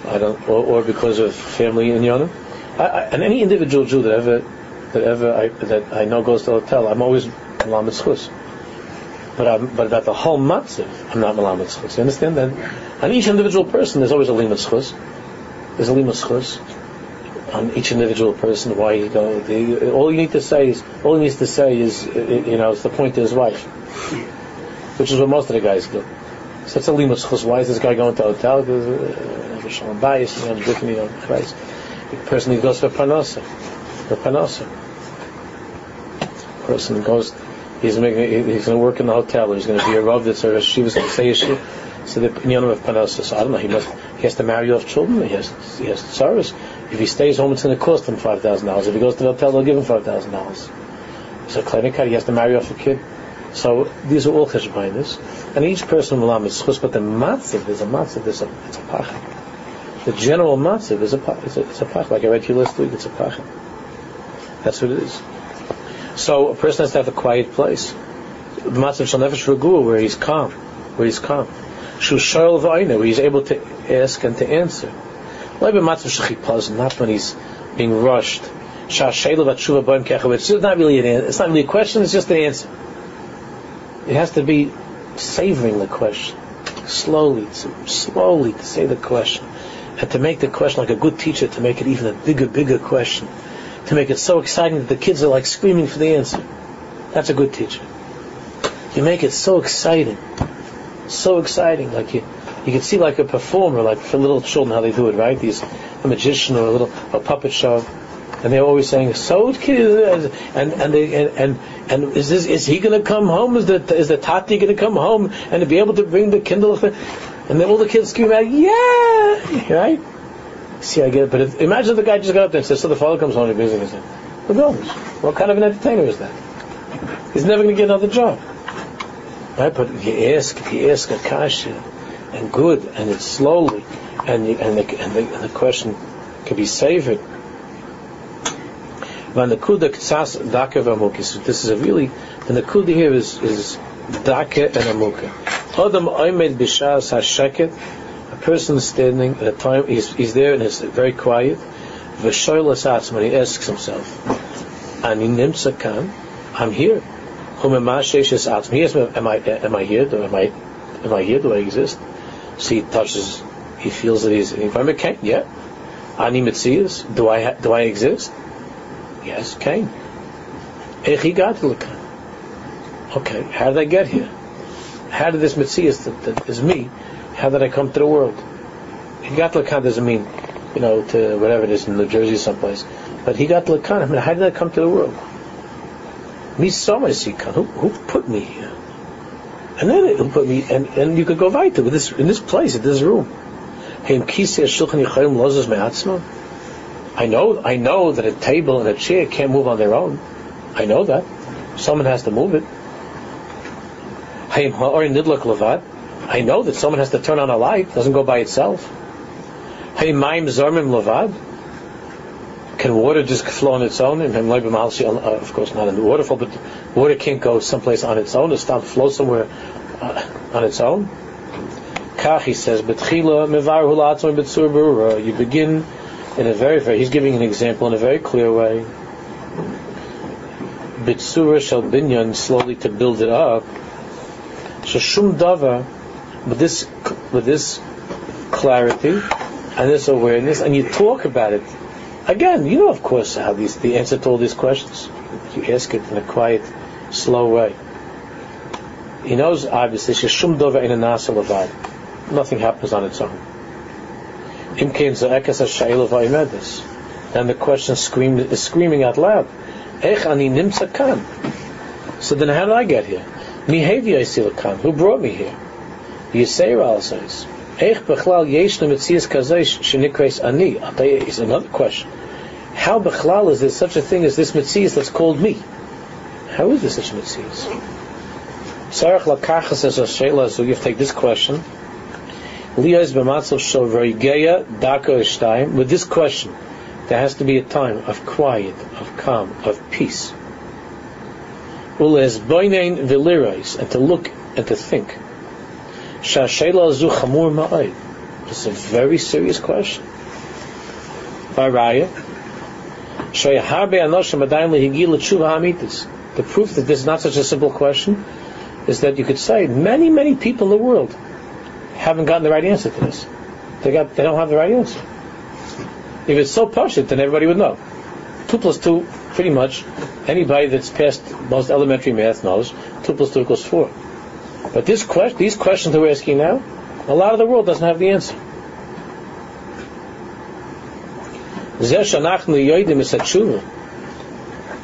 I don't, or, or because of family in Yonah. and any individual Jew that ever that ever I, that I know goes to a hotel, I'm always Malamed Schus. But, I'm, but about the whole matzav, I'm not Malamed Schus. You understand that? On each individual person, there's always a Limit Schus. There's a Limit Schus on each individual person why you go. All you need to say is all he needs to say is you know it's the point to his wife, which is what most of the guys do. So it's a limit schus. Why is this guy going to a hotel? Because uh, shalom bayis, you know, you know, Christ. The person who goes for parnasa, for parnasa person goes, he's making, he's going to work in the hotel, or he's going to be a rav that's a shivas to say yeshiva. So the opinion of Parnasa, so I don't know, he must, he has to marry off children, he has, he has service, If he stays home, it's going to cost him five thousand dollars. If he goes to the hotel, they'll give him five thousand dollars. So a clinic he has to marry off a kid. So these are all cheshbainis, and each person will have mitzvahs. But the matzav is a matzav. It's a it's a pachet. The general matzav is a it's a, it's a pach. Like I read you last week, it's a pach. That's what it is. So a person has to have a quiet place. The matzav shall nefesh regua, where he's calm, where he's calm. Shushail v'ayna, where he's able to ask and to answer. Maybe matziv shechipaz, not when he's being rushed. It's not really an. It's not really a question. It's just an answer. It has to be savoring the question, slowly, slowly to say the question, and to make the question like a good teacher, to make it even a bigger, bigger question, to make it so exciting that the kids are like screaming for the answer. That's a good teacher. You make it so exciting, so exciting, like you, you can see like a performer, like for little children how they do it, right? These a magician or a little a puppet show and they're always saying, "So and and they, and, and and is this is he going to come home? Is the is the tati going to come home and be able to bring the kindle? And then all the kids scream out, "Yeah!" Right? See, I get it. But if, imagine the guy just got up there and says, "So the father comes home and visits him." Who knows? What kind of an entertainer is that? He's never going to get another job. Right? But if you ask, if you ask a kasha, and good, and it's slowly, and you, and, the, and, the, and the question can be savored This is a really the nakuda here is is daka and amuka. Adam oimed b'shas hasheket. A person standing at a time he's, he's there and it's very quiet. V'shoylas. He asks himself, "Ani nimsa kan? I'm here." He asks, "Am I am I here? Do I am I here? Do I exist?" So he touches. He feels that he's. If I'm a king, yeah. Ani mitzias. Do I do I exist? Yes, came. Echi got look Okay, how did I get here? How did this Metzias that, that is me, how did I come to the world? He got Lakan doesn't mean, you know, to whatever it is in New Jersey someplace. But he got Lakan. I mean, how did I come to the world? Me saw my Sikan. Who, who put me here? And then who put me, and, and you could go right to this, in this place, in this room. I know, I know that a table and a chair can't move on their own. I know that. Someone has to move it. I know that someone has to turn on a light. It doesn't go by itself. Can water just flow on its own? Uh, of course, not in the waterfall, but water can't go someplace on its own. It stop flow somewhere uh, on its own. Kach, he says, You begin in a very, very, he's giving an example in a very clear way. Bitsura shall binyan, slowly to build it up. Shashum dava, with this, with this clarity and this awareness, and you talk about it. Again, you know, of course, how these, the answer to all these questions. You ask it in a quiet, slow way. He knows, obviously, shashum dava in a nasa Nothing happens on its own. Then the question scream, is screaming out loud. So then how did I get here? Who brought me here? Yisrael says. Ech bechlal yeshna mitzias kazesh shenikres ani. Is another question. How bechlal is there such a thing as this mitzias that's called me? How is there such a mitzias? Sarach lakachas says a so you have to take this question with this question, there has to be a time of quiet, of calm, of peace. And to look and to think. It's a very serious question. The proof that this is not such a simple question is that you could say many, many people in the world haven't gotten the right answer to this. They got they don't have the right answer. If it's so partial, then everybody would know. Two plus two, pretty much, anybody that's passed most elementary math knows two plus two equals four. But this question, these questions that we're asking now, a lot of the world doesn't have the answer.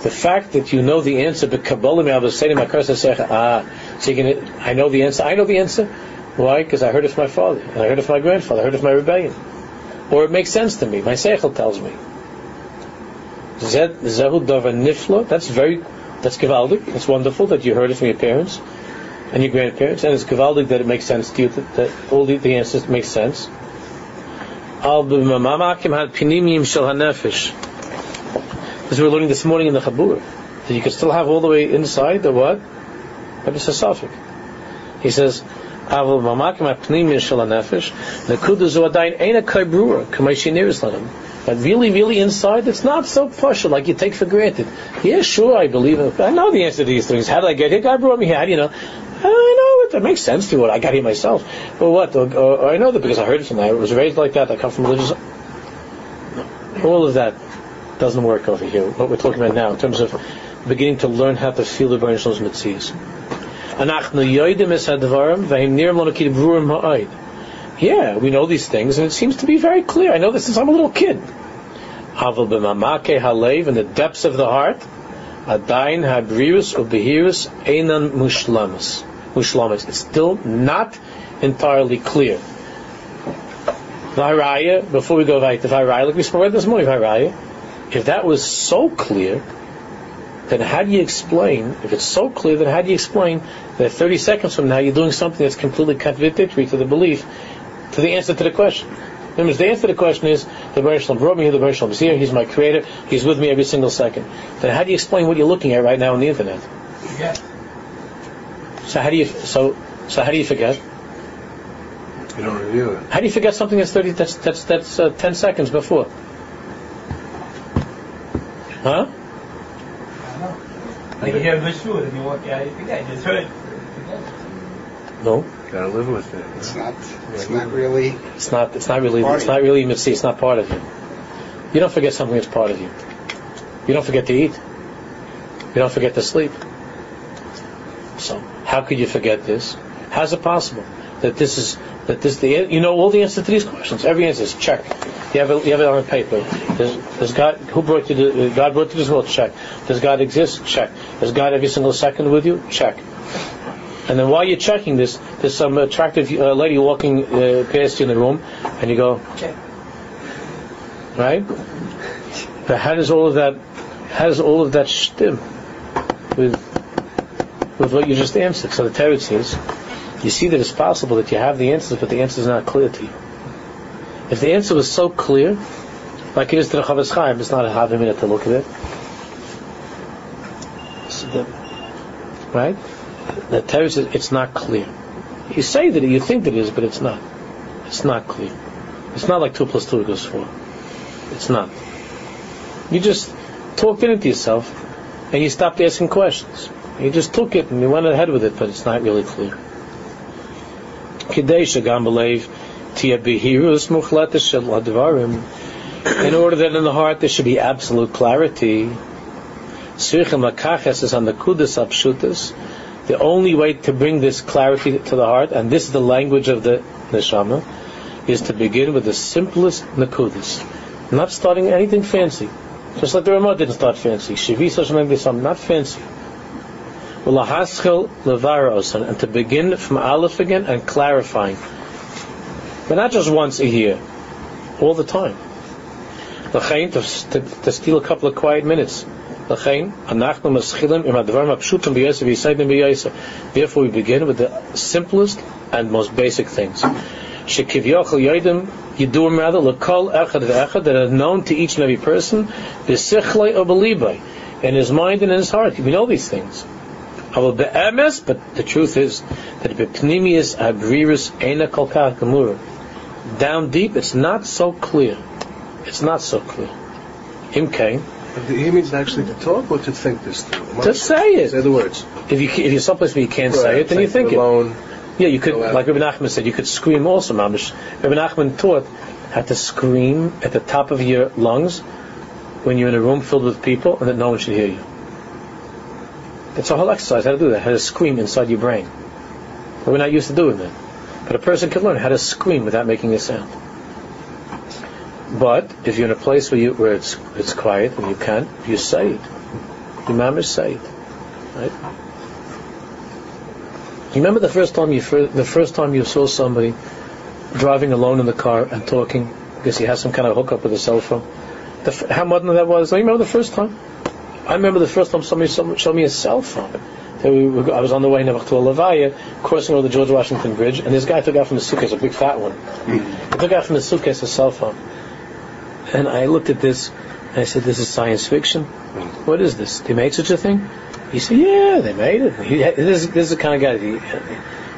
The fact that you know the answer, but Kabbalah ah, so you can, I know the answer. I know the answer. Why? Because I heard it from my father, and I heard it from my grandfather, I heard it from my rebellion. or it makes sense to me. My seichel tells me. Zehu. That's very, that's gewaldig. It's wonderful that you heard it from your parents and your grandparents, and it's gewaldig that it makes sense to you that, that all the, the answers make sense. As we were learning this morning in the Chabur, that you can still have all the way inside the what? Maybe it's a. He says, "Avol mamakim apnim shel nefesh nekuda zu adayin ein a kaibrura kamay shiniris ladim." But really, really inside, it's not so partial like you take for granted. Yeah, sure, I believe it. I know the answer to these things. How did I get here? God brought me here. How do you know? I know it. That makes sense to what I got here myself. But what? Or, or, I know that because I heard it from that. I was raised like that. I come from religious. All of that doesn't work over here. What we're talking about now, in terms of beginning to learn how to feel the Baruch Shalom's mitzias. Yeah, we know these things, and it seems to be very clear. I know this since I'm a little kid. halev, in the depths of the heart, adain habrirus ubehirus einan mushlamas. Mushlamas. It's still not entirely clear. Vairaya, before we go back to Vairaya, like we spoke about this morning, Vairaya, if that was so clear, then how do you explain, if it's so clear, then how do you explain that 30 seconds from now you're doing something that's completely contradictory to the belief, to the answer to the question? Remember, the answer to the question is, the Baruch Shalom brought me here, the Baruch Shalom is here, he's my creator, he's with me every single second. Then how do you explain what you're looking at right now on the internet? Yeah. So how do you, so, so how do you forget? You don't review it. How do you forget something that's 30, that's, that's, that's uh, 10 seconds before? Huh? I don't. Like you hear a good shul and you walk out, you forget. You just heard. No. Gotta live with it. It's not. It's not really. It's not. It's not really. It's not really mitzvah. It's not part of you. You don't forget something that's part of you. You don't forget to eat. You don't forget to sleep. So how could you forget this? How's it possible that this is that this the you know all the answers to these questions? Every answer is check. You have it. You have it on paper. Does, does God who brought you? To, God brought you to this world? Check. Does God exist? Check. Is God every single second with you? Check. And then while you're checking this, there's some attractive uh, lady walking uh, past you in the room, and you go, Check. right? But how does all of that, how does all of that stem with with what you just answered? So the Torah says, you see that it's possible that you have the answers, but the answer is not clear to you. If the answer was so clear, like it is to the Chofetz Chaim, it's not a half a minute to look at it. So the, right? The Torah says it's not clear. You say that you think that it is, but it's not. It's not clear. It's not like two plus two equals four. It's not. You just talked it into yourself, and you stopped asking questions. You just took it and you went ahead with it, but it's not really clear. In order that in the heart there should be absolute clarity. Sirchem lakaches is on the kudas apshutas. The only way to bring this clarity to the heart, and this is the language of the neshama, is to begin with the simplest nakudas, not starting anything fancy. Just like the Ramah didn't start fancy. Shivi Sashem not fancy. And to begin from Aleph again and clarifying. But not just once a year, all the time. To, to, to steal a couple of quiet minutes. Therefore we begin with the simplest and most basic things. Shekivyochel yoidim yidurim rather that are known to each and every person in his mind and in his heart. We know these things. Aval be'emes, but the truth is that b'pnimius agrirus ena kolkar gemura. Down deep, it's not so clear. It's not so clear. The he means actually to talk or to think this through. to say it. Say the words. If you if you're someplace where you can't say it, then you think it. alone. Yeah, you could, like Rabbi Nachman said, you could scream also, mamish. Rabbi Nachman taught how to scream at the top of your lungs when you're in a room filled with people and that no one should hear you. It's a whole exercise how to do that, how to scream inside your brain. We're not used to doing that. But a person can learn how to scream without making a sound. But if you're in a place where you where it's it's quiet and you can't, you say it. You mamish say it, right? You remember the first time you the first time you saw somebody driving alone in the car and talking because he has some kind of hookup with a cell phone. The, how modern that was? I remember the first time. I remember the first time somebody some- showed me a cell phone. So we were, I was on the way never to a Levaya, crossing over the George Washington Bridge, and this guy took out from his suitcase, a big fat one. Hmm. He took out from his suitcase a cell phone. And I looked at this, and I said, this is science fiction? Hmm. What is this? They made such a thing? He said, yeah, they made it. He, this, this is the kind of guy, he,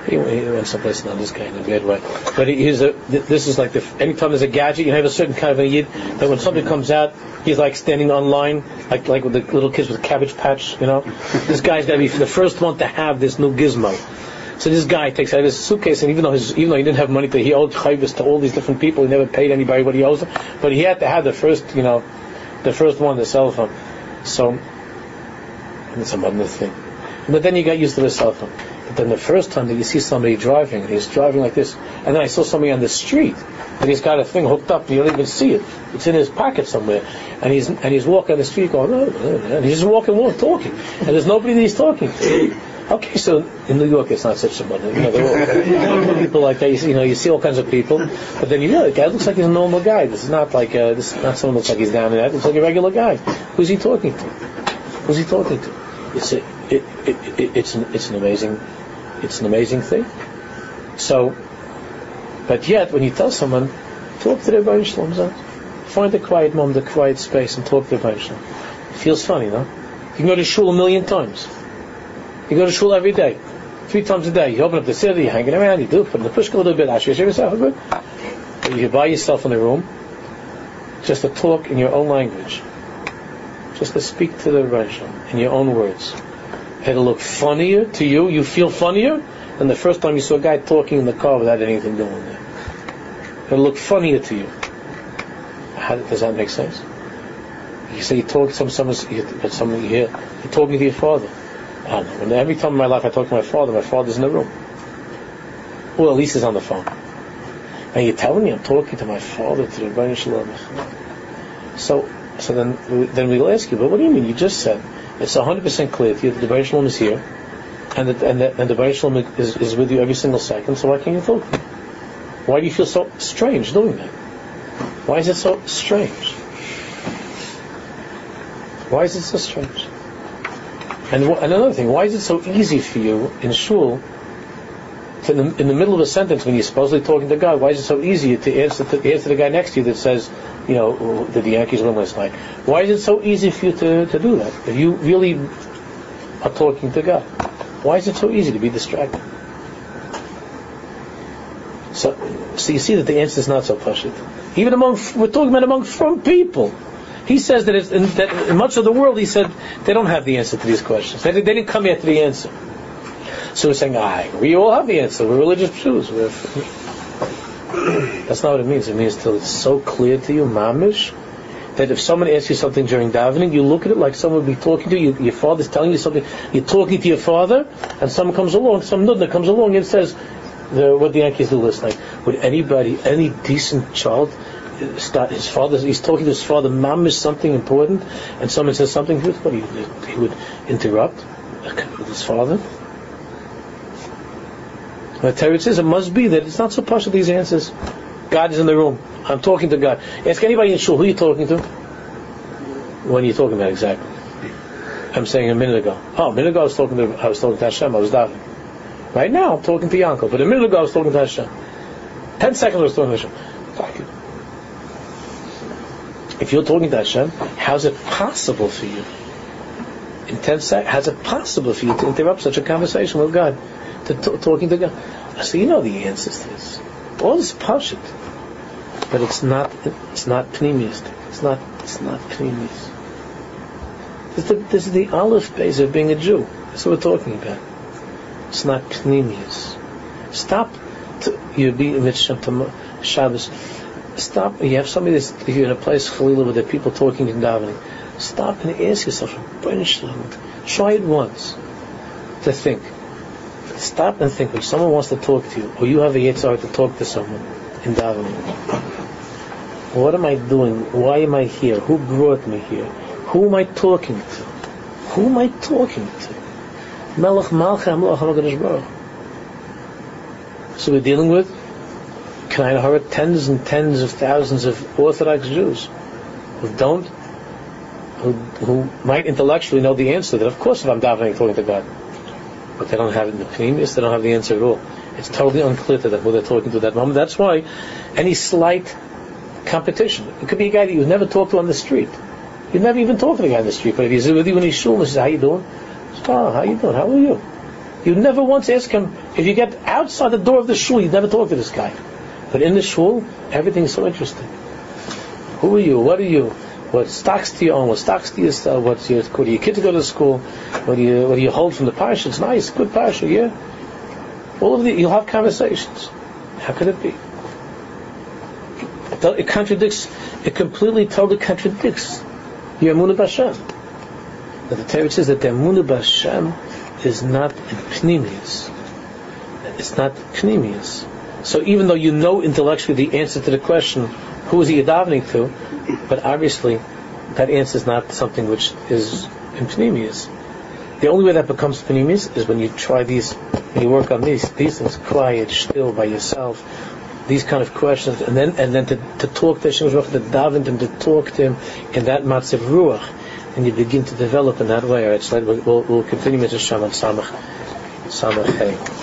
he, he went someplace, not this guy in a bad way. But he, he's a, this is like the, anytime there's a gadget, you have a certain kind of a yid, that when something comes out, he's like standing online, like, like with the little kids with cabbage patch, you know? This guy's gotta be the first one to have this new gizmo. So this guy takes out his suitcase, and even though his, even though he didn't have money to, he owed chayvus to all these different people. He never paid anybody what he owes them, but he had to have the first, you know, the first one, the cell phone. So it's a modern thing. But then you got used to the cell phone. Then the first time that you see somebody driving, and he's driving like this, and then I saw somebody on the street, and he's got a thing hooked up, and you don't even see it. It's in his pocket somewhere, and he's and he's walking on the street going, oh, oh, and he's just walking, walking, talking, and there's nobody that he's talking to. Okay, so in New York it's not such a modern. You know, there are people like that. You, see, you know, you see all kinds of people, but then you know, the guy looks like he's a normal guy. This is not like uh, this is not someone looks like he's down in that. It's like a regular guy. Who's he talking to? Who's he talking to? It's a, it, it, it, it's an, it's an amazing it's an amazing thing. So, but yet when you tell someone, talk to the Ribbono Shel Olam, find a quiet moment, a quiet space, and talk to the Ribbono Shel Olam. It feels funny, no? You can go to shul a million times. You go to shul every day, three times a day. You open up the city, you're hanging around, you do put in the pushka a little bit, ashwish yourself a bit. You by yourself in the room, just to talk in your own language, just to speak to the Rebbe in your own words. It'll look funnier to you. You feel funnier than the first time you saw a guy talking in the car without anything going there. It'll look funnier to you. How, does that make sense? You say you talk to some, someone hear, you're talking to your father. I don't know. Every time in my life I talk to my father, my father's in the room. Well, at least he's on the phone. And you're telling me I'm talking to my father, to the Ribbono Shel Olam. So, so then, then we'll ask you, but what do you mean? You just said it's 100% clear to you that the Ribbono Shel Olam is here, and that, and, and the Ribbono Shel Olam is, is with you every single second. So why can't you talk? Why do you feel so strange doing that? Why is it so strange? Why is it so strange? And wh- and another thing, why is it so easy for you in shul to, in, the, in the middle of a sentence when you're supposedly talking to God, why is it so easy to answer to answer the guy next to you that says, you know, did the Yankees win last night? Why is it so easy for you to, to do that? If you really are talking to God, why is it so easy to be distracted? So, so you see that the answer is not so pashut. Even among we're talking about among from people. He says that, in, that in much of the world, he said they don't have the answer to these questions. They, they didn't come yet to the answer. So we're saying, ah, we all have the answer. We're religious Jews. We're, that's not what it means. It means till it's so clear to you, mamish, that if someone asks you something during davening, you look at it like someone would be talking to you. Your father's telling you something. You're talking to your father, and someone comes along, some nudna comes along and says, the, what the Yankees do last night. Would anybody, any decent child, start his father? He's talking to his father. Mom is something important, and someone says something. What he, he would interrupt with his father. The Torah says it must be that it's not so partial these answers. God is in the room. I'm talking to God. Ask anybody in shul who are you talking to. When are you talking about exactly? I'm saying a minute ago. Oh, a minute ago I was talking to I was talking to Hashem. I was davening. Right now I'm talking to Yankel, but a minute ago I was talking to Hashem. Ten seconds I was talking to Hashem. If you're talking to Hashem, how's it possible for you? In ten seconds, how's it possible for you to interrupt such a conversation with God? To t- talking to God? I so you know the answers to this. All this pashut, but it's not. It's not pnimius. It's not. It's not pnimius. This is the, this is the olive base of being a Jew. That's what we're talking about. It's not pnimius. Stop. To, you be mitzvah Shabbos. Stop. You have somebody that's you're in a place Chalila where there are people talking and davening. Stop and ask yourself. Try it once to think. Stop and think. When someone wants to talk to you, or you have a yitzhar to talk to someone in davening, what am I doing? Why am I here? Who brought me here? Who am I talking to? Who am I talking to? Melech Malcha. So we're dealing with Knine Hara, tens and tens of thousands of Orthodox Jews who don't, who, who might intellectually know the answer that of course if I'm davening talking to God, but they don't have it in the pnimius, they don't have the answer at all. It's totally unclear to them who they're talking to at that moment. That's why any slight competition, it could be a guy that you've never talked to on the street. You've never even talked to the guy on the street, but if he's with you in his shul and says, how you doing? Says, oh, how you doing? How are you? You never once ask him, if you get outside the door of the shul, you never talk to this guy. But in the shul, everything's so interesting. Who are you? What are you? What stocks do you own? What stocks do you sell? What's your, where do your kids go to school? What do you, what do you hold from the parsha? It's nice, good parsha, yeah? All of the, you'll have conversations. How could it be? It, contradicts, it completely, totally contradicts your Emunah B'Hashem. That the Torah says that the Emunah B'Hashem is not Pnimius. It's not Pnimius. So even though you know intellectually the answer to the question, who is he davening to, but obviously that answer is not something which is in Pnimius. The only way that becomes Pnimius is when you try these, when you work on these, these things, quiet, still, by yourself, these kind of questions, and then and then to, to talk to Hashem, to daven and to talk to Him in that matzav ruach, and you begin to develop in that way. All right, so we'll, we'll continue with Hashem on Samach, Samach Hey.